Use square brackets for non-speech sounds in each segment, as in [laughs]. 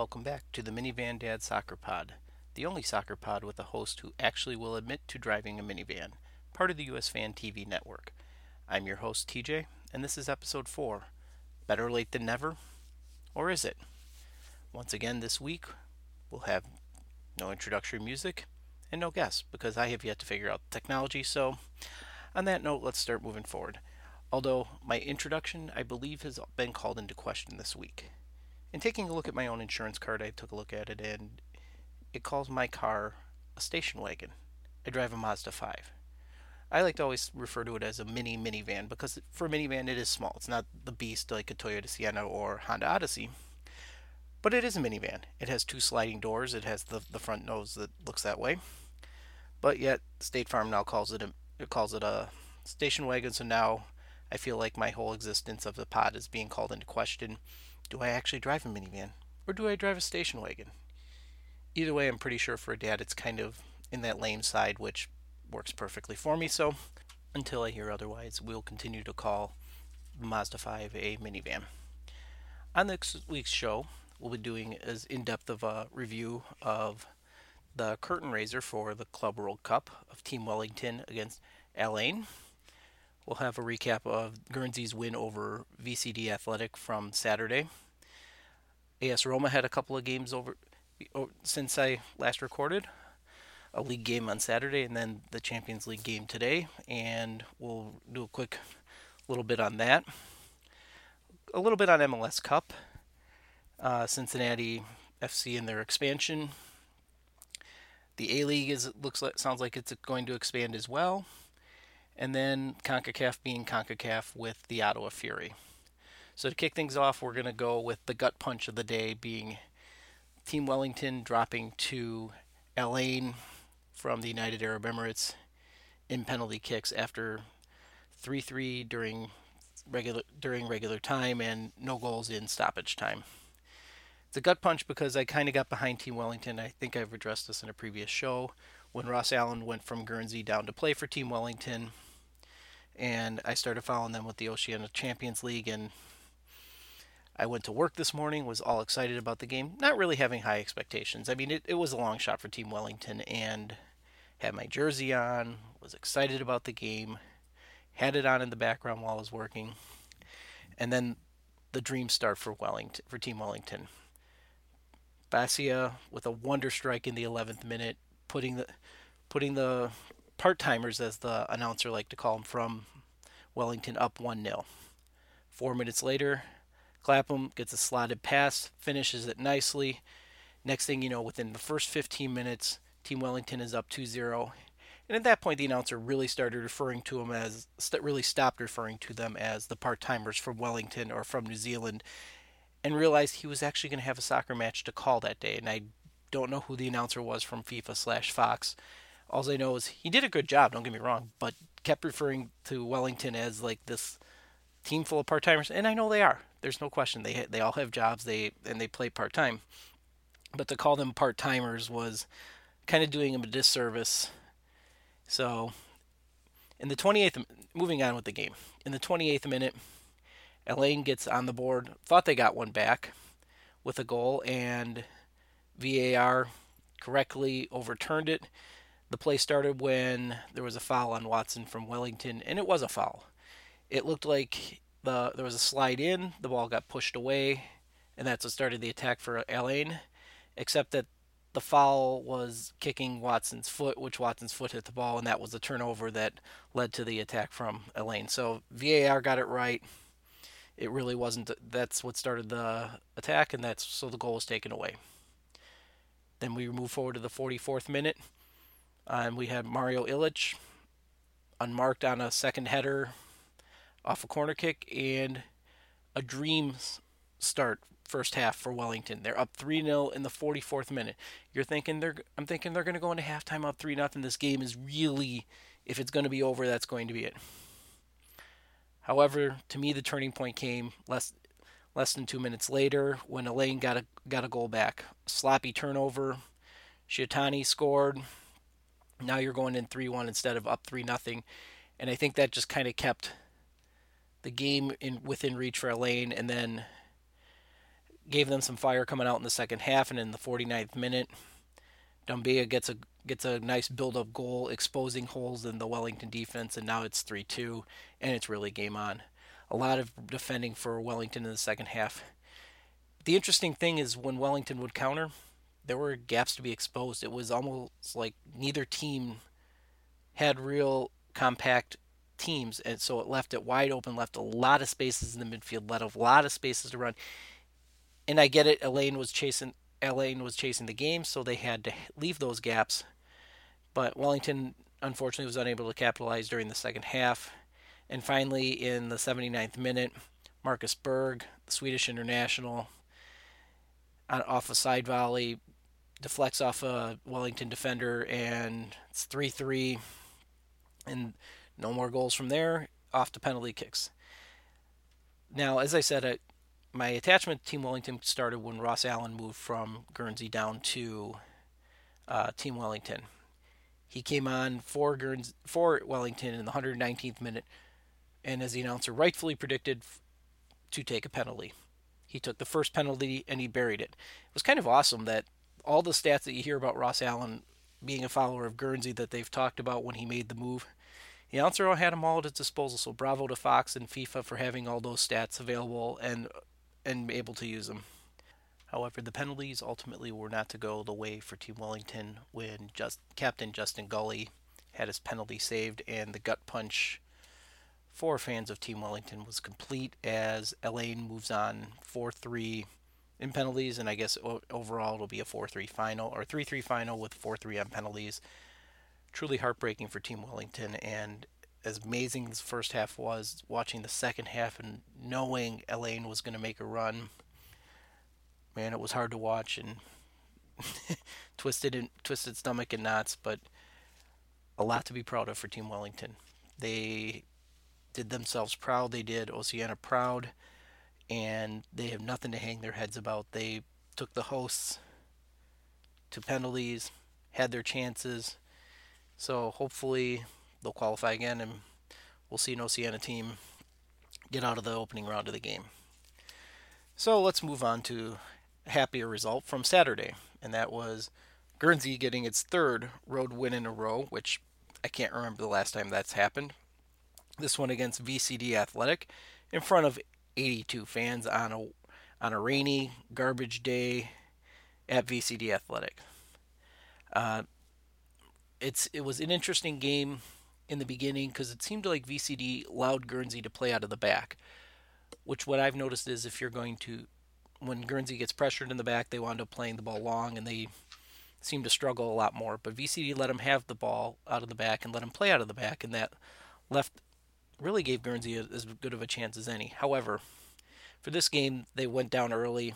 Welcome back to the Minivan Dad Soccer Pod, the only soccer pod with a host who actually will admit to driving a minivan, part of the US Fan TV network. I'm your host, TJ, and this is episode 4 Better Late Than Never? Or is it? Once again, this week, we'll have no introductory music and no guests because I have yet to figure out the technology. So, on that note, let's start moving forward. Although my introduction, I believe, has been called into question this week. In taking a look at my own insurance card, I took a look at it and it calls my car a station wagon. I drive a Mazda 5. I like to always refer to it as a mini minivan because for a minivan it is small. It's not the beast like a Toyota Sienna or Honda Odyssey, but it is a minivan. It has two sliding doors. It has the the front nose that looks that way, but yet State Farm now calls it a it calls it a station wagon. So now I feel like my whole existence of the pod is being called into question. Do I actually drive a minivan or do I drive a station wagon? Either way, I'm pretty sure for a dad it's kind of in that lame side, which works perfectly for me. So until I hear otherwise, we'll continue to call the Mazda 5 a minivan. On next week's show, we'll be doing as in-depth of a review of the curtain raiser for the Club World Cup of Team Wellington against Al-Ain. We'll have a recap of Guernsey's win over VCD Athletic from Saturday. AS Roma had a couple of games over since I last recorded a league game on Saturday and then the Champions League game today, and we'll do a quick little bit on that. A little bit on MLS Cup, uh, Cincinnati FC and their expansion. The A League is looks like sounds like it's going to expand as well, and then Concacaf being Concacaf with the Ottawa Fury. So to kick things off, we're going to go with the gut punch of the day being Team Wellington dropping to Al-Ain from the United Arab Emirates in penalty kicks after 3-3 during regular during regular time and no goals in stoppage time. It's a gut punch because I kind of got behind Team Wellington. I think I've addressed this in a previous show when Ross Allen went from Guernsey down to play for Team Wellington and I started following them with the Oceania Champions League and I went to work this morning, was all excited about the game, not really having high expectations. I mean, it, it was a long shot for Team Wellington, and had my jersey on, was excited about the game, had it on in the background while I was working, and then the dream start for Wellington for Team Wellington. Basia with a wonder strike in the 11th minute, putting the putting the part timers, as the announcer liked to call them, from Wellington up 1 0. Four minutes later, Clapham gets a slotted pass, finishes it nicely. Next thing you know, within the first 15 minutes, Team Wellington is up 2 0. And at that point, the announcer really started referring to them as, really stopped referring to them as the part timers from Wellington or from New Zealand, and realized he was actually going to have a soccer match to call that day. And I don't know who the announcer was from FIFA slash Fox. All they know is he did a good job, don't get me wrong, but kept referring to Wellington as like this team full of part timers, and I know they are. There's no question they they all have jobs. They and they play part time, but to call them part timers was kind of doing them a disservice. So, in the 28th, moving on with the game, in the 28th minute, Al-Ain gets on the board. Thought they got one back with a goal, and VAR correctly overturned it. The play started when there was a foul on Watson from Wellington, and it was a foul. It looked like the there was a slide in, the ball got pushed away, and that's what started the attack for Al-Ain. Except that the foul was kicking Watson's foot, which Watson's foot hit the ball, and that was the turnover that led to the attack from Al-Ain. So VAR got it right. It really wasn't. That's what started the attack, and that's so the goal was taken away. Then we move forward to the 44th minute, and we had Mario Ilich unmarked on a second header off a corner kick and a dream start first half for Wellington. They're up 3-0 in the 44th minute. You're thinking they're I'm thinking they're going to go into halftime up 3 nothing. This game is really if it's going to be over, that's going to be it. However, to me the turning point came less less than 2 minutes later when Al-Ain got a got a goal back. sloppy turnover. Shiotani scored. Now you're going in 3-1 instead of up 3 nothing. And I think that just kind of kept the game in within reach for Al-Ain, and then gave them some fire coming out in the second half, and in the 49th minute, Doumbia gets a gets a nice build-up goal, exposing holes in the Wellington defense, and now it's 3-2, and it's really game on. A lot of defending for Wellington in the second half. The interesting thing is when Wellington would counter, there were gaps to be exposed. It was almost like neither team had real compact teams, and so it left it wide open, left a lot of spaces in the midfield, left a lot of spaces to run. And I get it, Al-Ain was chasing Al-Ain was chasing the game, so they had to leave those gaps. But Wellington unfortunately was unable to capitalize during the second half. And finally, in the 79th minute, Marcus Berg, the Swedish international, off a side volley, deflects off a Wellington defender, and it's 3 3. And no more goals from there, off to penalty kicks. Now, as I said, my attachment to Team Wellington started when Ross Allen moved from Guernsey down to uh, Team Wellington. He came on for Guernsey, for Wellington in the 119th minute, and as the announcer rightfully predicted, to take a penalty. He took the first penalty and he buried it. It was kind of awesome that all the stats that you hear about Ross Allen being a follower of Guernsey that they've talked about when he made the move the announcer had them all at his disposal, so bravo to Fox and FIFA for having all those stats available and and able to use them. However, the penalties ultimately were not to go the way for Team Wellington when just Captain Justin Gulley had his penalty saved and the gut punch for fans of Team Wellington was complete as Al-Ain moves on 4-3 in penalties and I guess overall it'll be a 4-3 final or 3-3 final with 4-3 on penalties truly heartbreaking for Team Wellington. And as amazing as the first half was, watching the second half and knowing Al-Ain was going to make a run, man, it was hard to watch and [laughs] twisted and twisted stomach and knots, but a lot to be proud of for Team Wellington. They did themselves proud. They did Oceania proud, and they have nothing to hang their heads about. They took the hosts to penalties, had their chances, so hopefully they'll qualify again, and we'll see an Oceania team get out of the opening round of the game. So let's move on to a happier result from Saturday, and that was Guernsey getting its third road win in a row, which I can't remember the last time that's happened. This one against VCD Athletic in front of 82 fans on a on a rainy garbage day at VCD Athletic. Uh, it's it was an interesting game in the beginning because it seemed like VCD allowed Guernsey to play out of the back. Which what I've noticed is if you're going to when Guernsey gets pressured in the back, they wind up playing the ball long and they seem to struggle a lot more. But VCD let them have the ball out of the back and let them play out of the back, and that left really gave Guernsey as good of a chance as any. However, for this game, they went down early.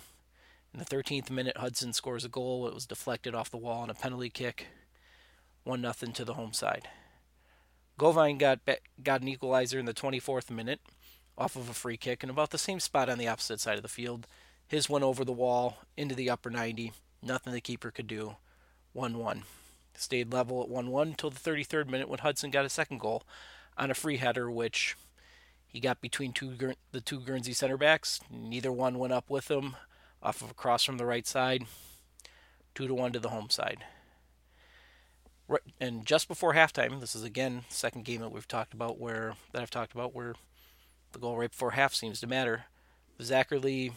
In the 13th minute, Hudson scores a goal. It was deflected off the wall on a penalty kick. 1 nothing to the home side. Gauvain got got an equalizer in the 24th minute off of a free kick and about the same spot on the opposite side of the field. His went over the wall into the upper 90. Nothing the keeper could do. 1 1. Stayed level at 1 1 until the 33rd minute when Hudson got a second goal on a free header, which he got between two the two Guernsey center backs. Neither one went up with him off of a cross from the right side. 2 to 1 to the home side and just before halftime, this is again second game that we've talked about where that I've talked about where the goal right before half seems to matter. Zackerley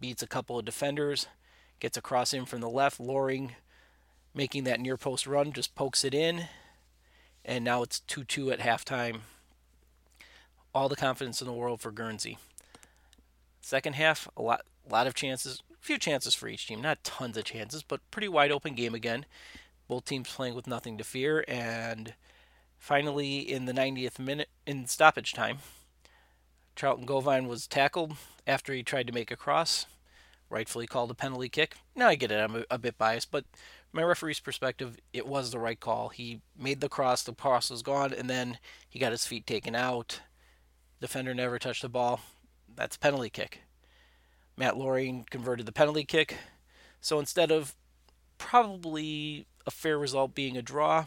beats a couple of defenders, gets a cross in from the left. Loring making that near post run just pokes it in, and now it's 2 2 at halftime. All the confidence in the world for Guernsey. Second half, a lot, lot of chances, a few chances for each team, not tons of chances, but pretty wide open game again both teams playing with nothing to fear. And finally, in the 90th minute, in stoppage time, Charlton Gauvain was tackled after he tried to make a cross, rightfully called a penalty kick. Now I get it, I'm a, a bit biased, but my referee's perspective, it was the right call. He made the cross, the cross was gone, and then he got his feet taken out. Defender never touched the ball. That's penalty kick. Matt Loring converted the penalty kick. So instead of probably a fair result being a draw.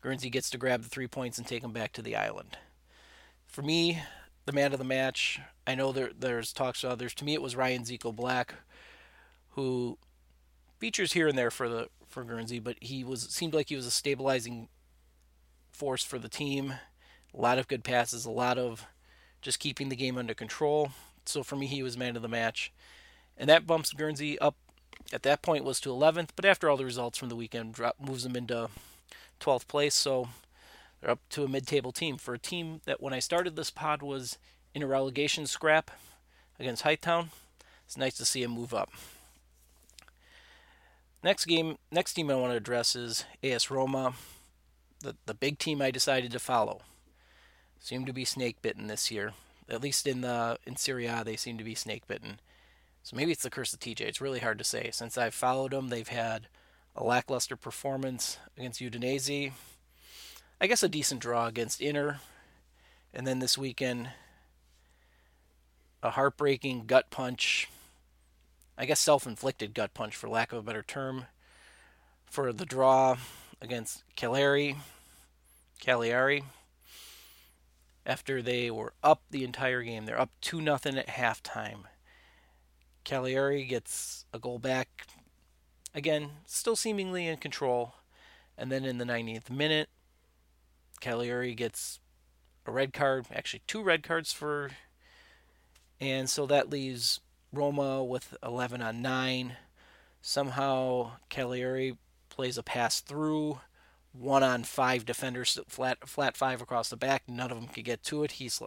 Guernsey gets to grab the three points and take them back to the island. For me, the man of the match. I know there there's talks to others. To me, it was Ryan Zico Black, who features here and there for the for Guernsey, but he was seemed like he was a stabilizing force for the team. A lot of good passes, a lot of just keeping the game under control. So for me, he was man of the match, and that bumps Guernsey up. At that point, was to 11th, but after all the results from the weekend, drop, moves them into 12th place. So they're up to a mid-table team for a team that when I started this pod was in a relegation scrap against Hythe Town. It's nice to see him move up. Next game, next team I want to address is AS Roma, the the big team I decided to follow. Seem to be snake bitten this year. At least in the in Serie A, they seem to be snake bitten. So maybe it's the curse of TJ. It's really hard to say. Since I've followed them, they've had a lackluster performance against Udinese. I guess a decent draw against Inter, and then this weekend a heartbreaking gut punch. I guess self-inflicted gut punch, for lack of a better term, for the draw against Cagliari. After they were up the entire game, they're up two nothing at halftime. Cagliari gets a goal back. Again, still seemingly in control. And then in the 90th minute, Cagliari gets a red card, actually two red cards for and so that leaves Roma with 11 on 9. Somehow Cagliari plays a pass through, one on five defenders, flat flat five across the back. None of them could get to it. He's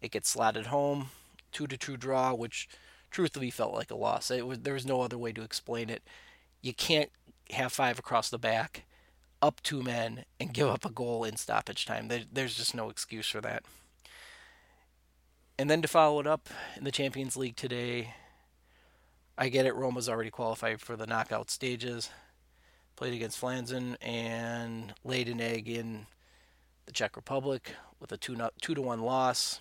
it gets slotted home, two to two draw, which truthfully felt like a loss. It was, there was no other way to explain it. You can't have five across the back, up two men, and give up a goal in stoppage time. There, there's just no excuse for that. And then to follow it up in the Champions League today, I get it. Roma's already qualified for the knockout stages. Played against Flansen and laid an egg in the Czech Republic with a two, two to one loss.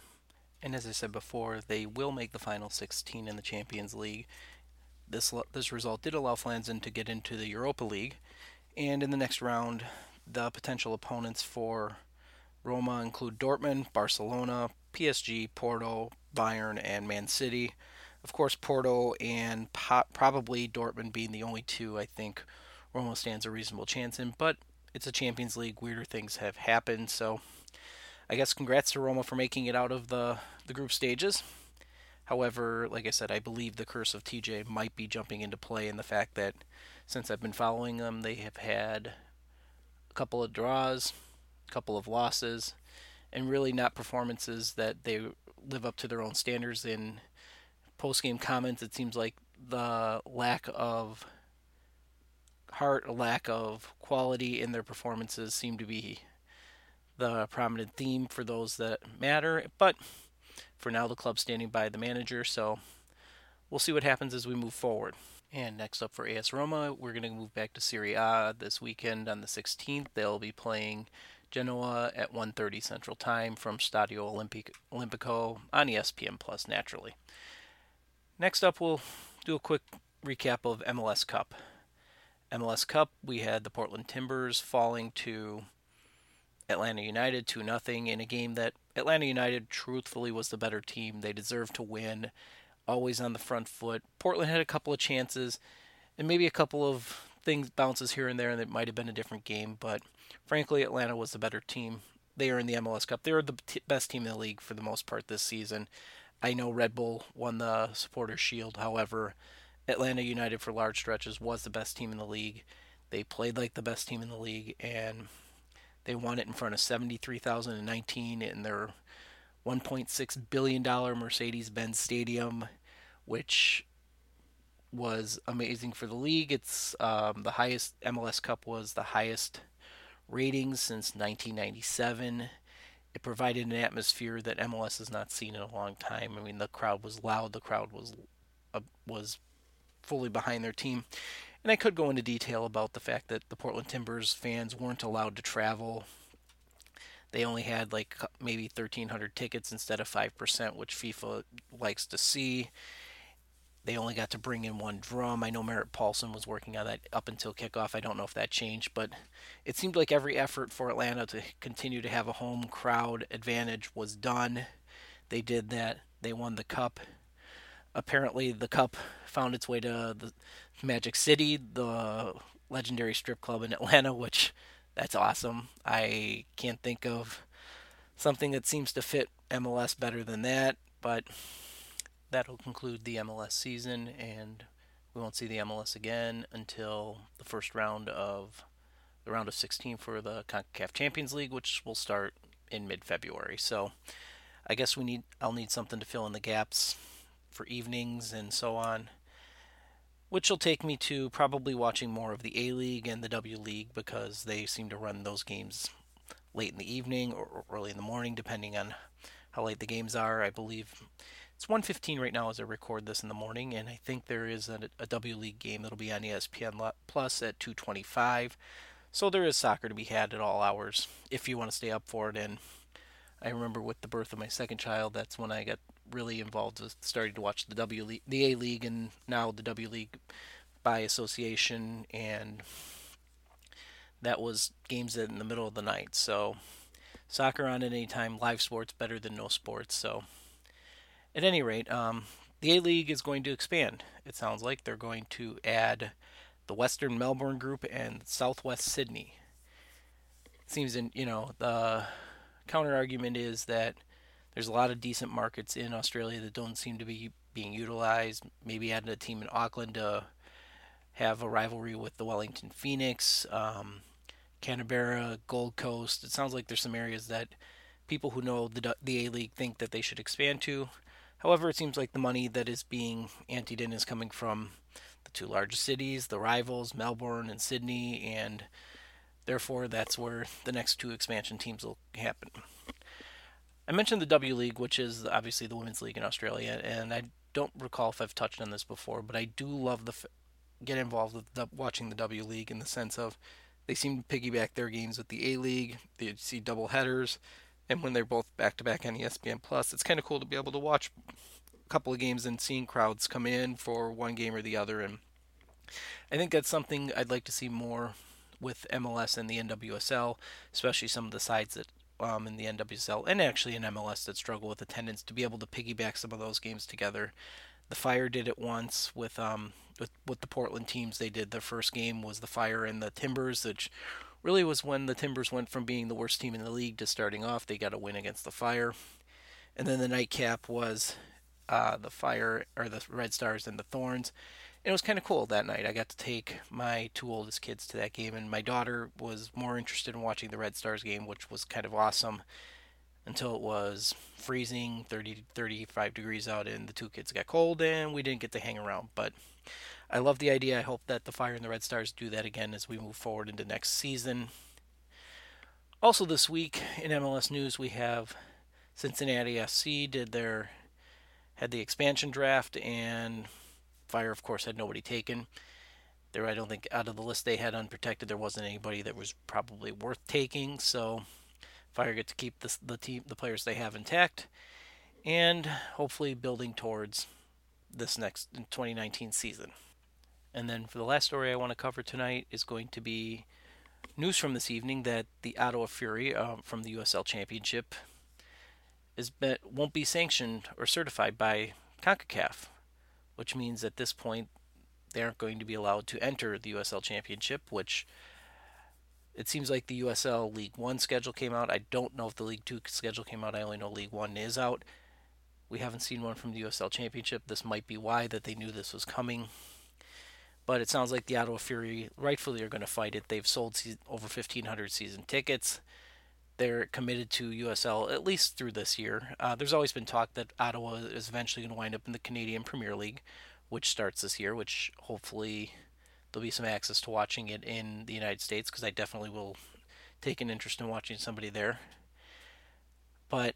And as I said before, they will make the final 16 in the Champions League. This this result did allow Flansen to get into the Europa League, and in the next round, the potential opponents for Roma include Dortmund, Barcelona, PSG, Porto, Bayern, and Man City. Of course, Porto and po- probably Dortmund being the only two I think Roma stands a reasonable chance in, but it's a Champions League. Weirder things have happened, so I guess congrats to Roma for making it out of the, the group stages. However, like I said, I believe the curse of TJ might be jumping into play in the fact that since I've been following them, they have had a couple of draws, a couple of losses, and really not performances that they live up to their own standards. In post game comments, it seems like the lack of heart, lack of quality in their performances seem to be the prominent theme for those that matter. But for now, the club's standing by the manager, so we'll see what happens as we move forward. And next up for AS Roma, we're going to move back to Serie A this weekend on the 16th. They'll be playing Genoa at 1:30 Central Time from Stadio Olimpic- Olimpico on ESPN Plus. Naturally. Next up, we'll do a quick recap of MLS Cup. MLS Cup, we had the Portland Timbers falling to Atlanta United 2 0 in a game that Atlanta United truthfully was the better team. They deserved to win, always on the front foot. Portland had a couple of chances and maybe a couple of things bounces here and there, and it might have been a different game. But frankly, Atlanta was the better team. They are in the MLS Cup. They are the t- best team in the league for the most part this season. I know Red Bull won the Supporters Shield. However, Atlanta United for large stretches was the best team in the league. They played like the best team in the league, and they won it in front of 73,019 in their 1.6 billion dollar Mercedes-Benz Stadium, which was amazing for the league. It's um, the highest MLS Cup was the highest ratings since 1997. It provided an atmosphere that MLS has not seen in a long time. I mean, the crowd was loud. The crowd was uh, was fully behind their team. And I could go into detail about the fact that the Portland Timbers fans weren't allowed to travel. They only had like maybe 1,300 tickets instead of 5%, which FIFA likes to see. They only got to bring in one drum. I know Merritt Paulson was working on that up until kickoff. I don't know if that changed, but it seemed like every effort for Atlanta to continue to have a home crowd advantage was done. they did that. They won the cup. Apparently, the cup found its way to the Magic City, the legendary strip club in Atlanta, which that's awesome. I can't think of something that seems to fit MLS better than that, but that'll conclude the MLS season, and we won't see the MLS again until the first round of the round of 16 for the CONCACAF Champions League, which will start in mid-February. So I guess we need I'll need something to fill in the gaps for evenings and so on. Which will take me to probably watching more of the A League and the W League because they seem to run those games late in the evening or early in the morning, depending on how late the games are. I believe it's 1:15 right now as I record this in the morning, and I think there is a, a W League game that'll be on ESPN Plus at 2:25. So there is soccer to be had at all hours if you want to stay up for it. And I remember with the birth of my second child, that's when I got really involved with starting to watch the W League, the A League, and now the W League by association, and that was games in the middle of the night. So soccer on at any time, live sports better than no sports. So at any rate, um, the A League is going to expand. It sounds like they're going to add the Western Melbourne group and Southwest Sydney. It seems in you know the counter argument is that there's a lot of decent markets in Australia that don't seem to be being utilized. Maybe adding a team in Auckland to have a rivalry with the Wellington Phoenix, um, Canberra, Gold Coast. It sounds like there's some areas that people who know the the A League think that they should expand to. However, it seems like the money that is being anteed in is coming from the two largest cities, the rivals, Melbourne and Sydney, and therefore that's where the next two expansion teams will happen. I mentioned the W League, which is obviously the women's league in Australia, and I don't recall if I've touched on this before, but I do love the get involved with the, watching the W League in the sense of they seem to piggyback their games with the A League. They see double headers and when they're both back to back on ESPN Plus, it's kind of cool to be able to watch a couple of games and seeing crowds come in for one game or the other. And I think that's something I'd like to see more with MLS and the NWSL, especially some of the sides that um, in the NWSL and actually in MLS that struggle with attendance to be able to piggyback some of those games together. The Fire did it once with um with with the Portland teams. They did their first game was the Fire and the Timbers, which really was when the Timbers went from being the worst team in the league to starting off. They got a win against the Fire. And then the nightcap was uh, the Fire, or the Red Stars and the Thorns. And it was kind of cool that night. I got to take my two oldest kids to that game, and my daughter was more interested in watching the Red Stars game, which was kind of awesome until it was freezing 30 35 degrees out and the two kids got cold and we didn't get to hang around but I love the idea. I hope that the Fire and the Red Stars do that again as we move forward into next season. Also, this week in MLS news, we have Cincinnati SC did their had the expansion draft, and Fire, of course, had nobody taken. There, I don't think out of the list they had unprotected, there wasn't anybody that was probably worth taking. So, Fire get to keep the the team, the players they have intact, and hopefully building towards this next 2019 season. And then for the last story I want to cover tonight is going to be news from this evening that the Ottawa Fury uh, from the USL Championship is won't be sanctioned or certified by CONCACAF, which means at this point they aren't going to be allowed to enter the USL Championship, which it seems like the USL League 1 schedule came out. I don't know if the League 2 schedule came out. I only know League 1 is out. We haven't seen one from the USL Championship. This might be why that they knew this was coming but it sounds like the Ottawa Fury rightfully are going to fight it. They've sold over 1,500 season tickets. They're committed to USL at least through this year. Uh, there's always been talk that Ottawa is eventually going to wind up in the Canadian Premier League, which starts this year, which hopefully there'll be some access to watching it in the United States because I definitely will take an interest in watching somebody there. But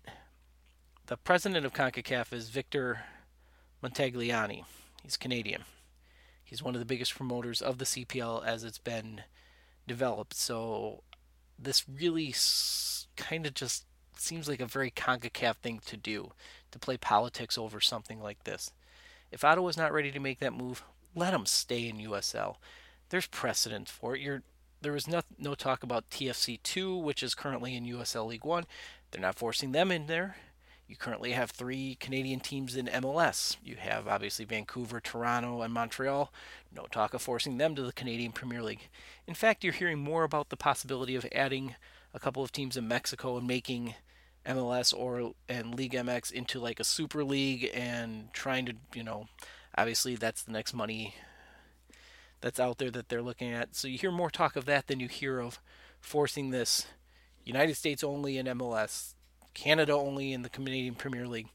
the president of CONCACAF is Victor Montagliani. He's Canadian. He's one of the biggest promoters of the CPL as it's been developed. So this really kind of just seems like a very CONCACAF thing to do, to play politics over something like this. If Ottawa's not ready to make that move, let them stay in USL. There's precedent for it. You're, there was no, no talk about TFC 2, which is currently in USL League 1. They're not forcing them in there. You currently have three Canadian teams in MLS. You have obviously Vancouver, Toronto, and Montreal. No talk of forcing them to the Canadian Premier League. In fact, you're hearing more about the possibility of adding a couple of teams in Mexico and making MLS or and League MX into like a super league and trying to, you know, obviously that's the next money that's out there that they're looking at. So you hear more talk of that than you hear of forcing this United States only in MLS, Canada only in the Canadian Premier League.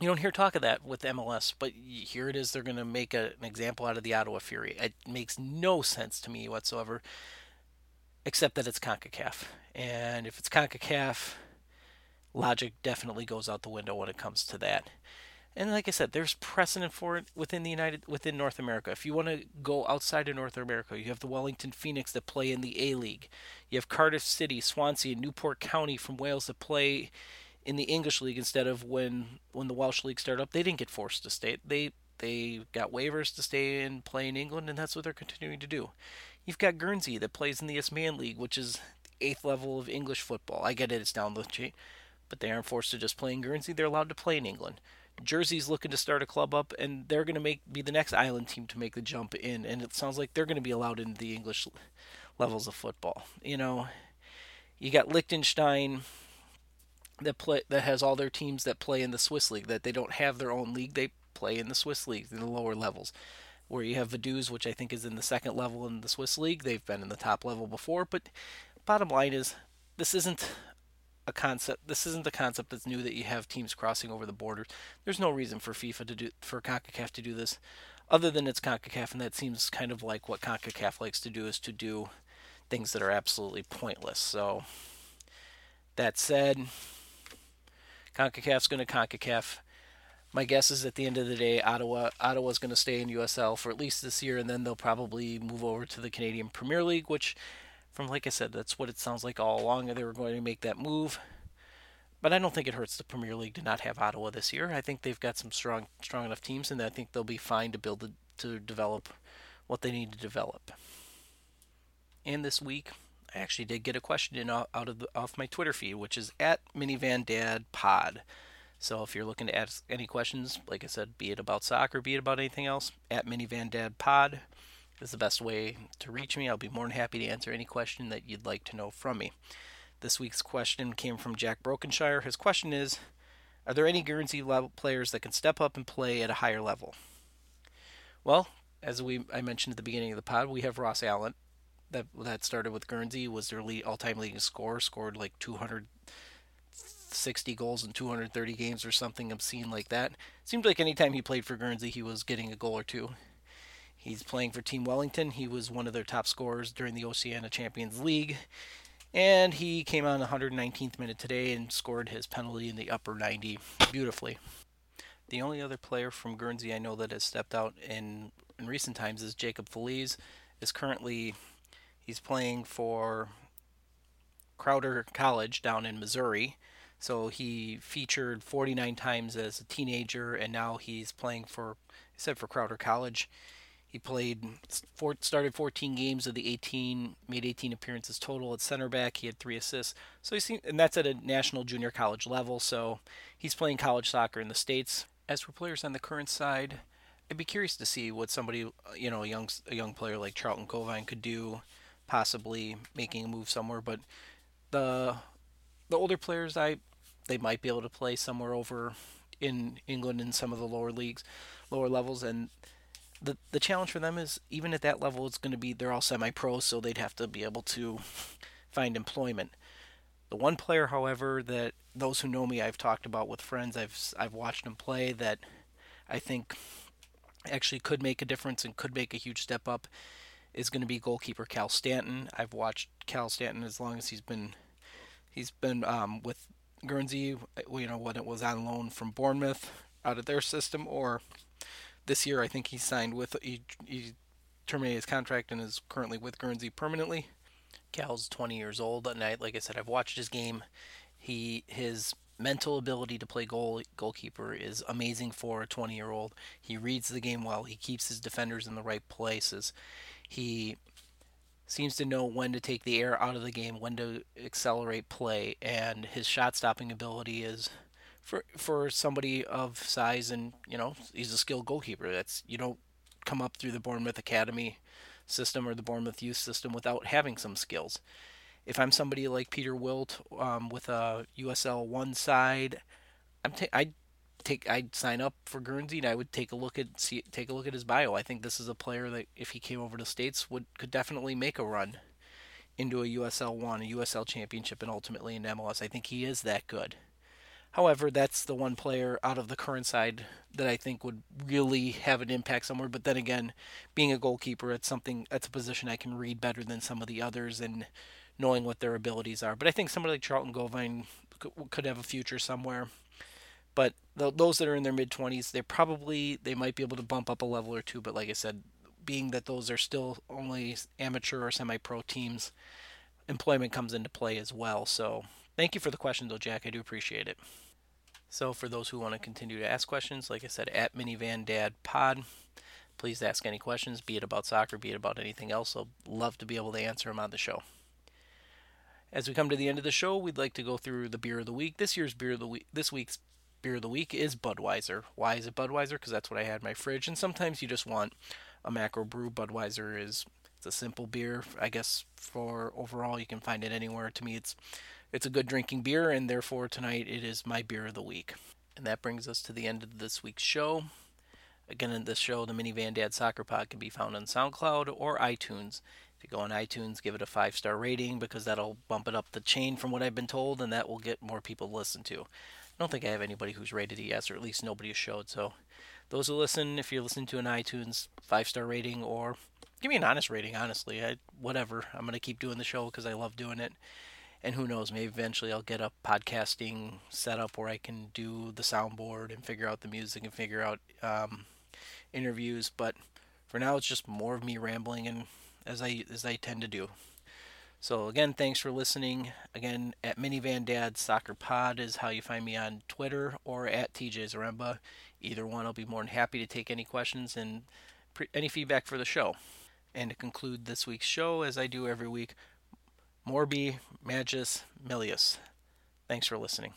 You don't hear talk of that with MLS, but here it is. They're going to make a, an example out of the Ottawa Fury. It makes no sense to me whatsoever, except that it's CONCACAF. And if it's CONCACAF, logic definitely goes out the window when it comes to that. And like I said, there's precedent for it within the United within North America. If you want to go outside of North America, you have the Wellington Phoenix that play in the A League. You have Cardiff City, Swansea, and Newport County from Wales that play in the English League instead of when when the Welsh League started up. They didn't get forced to stay. They they got waivers to stay and play in England, and that's what they're continuing to do. You've got Guernsey that plays in the Isthmian League, which is the eighth level of English football. I get it; it's down the chain, but they aren't forced to just play in Guernsey. They're allowed to play in England. Jersey's looking to start a club up, and they're going to make be the next island team to make the jump in. And it sounds like they're going to be allowed into the English levels of football. You know, you got Liechtenstein that play that has all their teams that play in the Swiss league. That they don't have their own league; they play in the Swiss league in the lower levels. Where you have Vaduz, which I think is in the second level in the Swiss league. They've been in the top level before, but bottom line is this isn't concept. This isn't the concept that's new that you have teams crossing over the border. There's no reason for FIFA to do for CONCACAF to do this, other than it's CONCACAF, and that seems kind of like what CONCACAF likes to do is to do things that are absolutely pointless. So that said, CONCACAF's going to CONCACAF. My guess is at the end of the day, Ottawa Ottawa's going to stay in USL for at least this year, and then they'll probably move over to the Canadian Premier League, which from like I said, that's what it sounds like all along. They were going to make that move, but I don't think it hurts the Premier League to not have Ottawa this year. I think they've got some strong, strong enough teams, and I think they'll be fine to build to develop what they need to develop. And this week, I actually did get a question in out of the, off my Twitter feed, which is at Minivan Dad Pod. So if you're looking to ask any questions, like I said, be it about soccer, be it about anything else, at Minivan Dad Pod is the best way to reach me. I'll be more than happy to answer any question that you'd like to know from me. This week's question came from Jack Brokenshire. His question is Are there any Guernsey level players that can step up and play at a higher level? Well, as we I mentioned at the beginning of the pod, we have Ross Allen. That that started with Guernsey was their lead, all-time leading scorer, scored like 260 goals in 230 games or something obscene like that. Seemed like anytime he played for Guernsey, he was getting a goal or two. He's playing for Team Wellington. He was one of their top scorers during the Oceania Champions League. And he came on the 119th minute today and scored his penalty in the upper 90 beautifully. The only other player from Guernsey I know that has stepped out in, in recent times is Jacob Feliz. Is currently he's playing for Crowder College down in Missouri. So he featured 49 times as a teenager, and now he's playing for, said for Crowder College. He played, four, started 14 games of the 18, made 18 appearances total at center back. He had three assists. So he's, and that's at a national junior college level. So he's playing college soccer in the states. As for players on the current side, I'd be curious to see what somebody, you know, a young a young player like Charlton Gauvain could do, possibly making a move somewhere. But the the older players, I they might be able to play somewhere over in England in some of the lower leagues, lower levels, and the the challenge for them is even at that level, it's going to be they're all semi-pro, so they'd have to be able to find employment. The one player, however, that those who know me, I've talked about with friends, I've I've watched him play that I think actually could make a difference and could make a huge step up is going to be goalkeeper Cal Stanton. I've watched Cal Stanton as long as he's been he's been um, with Guernsey, you know, when it was on loan from Bournemouth out of their system, or this year, I think he signed with he, he terminated his contract and is currently with Guernsey permanently. Cal's 20 years old, and like I said, I've watched his game. He his mental ability to play goal goalkeeper is amazing for a 20 year old. He reads the game well. He keeps his defenders in the right places. He seems to know when to take the air out of the game, when to accelerate play, and his shot stopping ability is for for somebody of size and you know he's a skilled goalkeeper. That's you don't come up through the Bournemouth Academy system or the Bournemouth youth system without having some skills. If I'm somebody like Peter Wilt um, with a USL one side, I'm ta- I take I'd sign up for Guernsey and I would take a look at see take a look at his bio. I think this is a player that if he came over to states would could definitely make a run into a USL one, a USL championship, and ultimately in MLS. I think he is that good. However, that's the one player out of the current side that I think would really have an impact somewhere. But then again, being a goalkeeper, it's something that's a position I can read better than some of the others and knowing what their abilities are. But I think somebody like Charlton Gauvain could have a future somewhere. But those that are in their mid 20s, they probably they might be able to bump up a level or two. But like I said, being that those are still only amateur or semi-pro teams, employment comes into play as well. So thank you for the question, though, Jack. I do appreciate it. So for those who want to continue to ask questions, like I said, at Minivan Dad Pod, please ask any questions, be it about soccer, be it about anything else. I'll love to be able to answer them on the show. As we come to the end of the show, we'd like to go through the beer of the week. This year's beer of the week, this week's beer of the week is Budweiser. Why is it Budweiser? Because that's what I had in my fridge. And sometimes you just want a macro brew. Budweiser is it's a simple beer. I guess for overall, you can find it anywhere. To me, it's it's a good drinking beer, and therefore tonight it is my beer of the week. And that brings us to the end of this week's show. Again, in this show, the Minivan Dad Soccer Pod can be found on SoundCloud or iTunes. If you go on iTunes, give it a five star rating because that'll bump it up the chain from what I've been told, and that will get more people to listen to. I don't think I have anybody who's rated it yet, or at least nobody has showed. So, those who listen, if you're listening to an iTunes five star rating, or give me an honest rating, honestly, I, whatever. I'm gonna keep doing the show because I love doing it and who knows, maybe eventually I'll get a podcasting setup where I can do the soundboard and figure out the music and figure out um, interviews. But for now, it's just more of me rambling and as I as I tend to do. So again, thanks for listening. Again, at Minivan Dad Soccer Pod is how you find me on Twitter or at TJ Zaremba. Either one, I'll be more than happy to take any questions and pre- any feedback for the show. And to conclude this week's show, as I do every week, Morbi Magis Milius. Thanks for listening.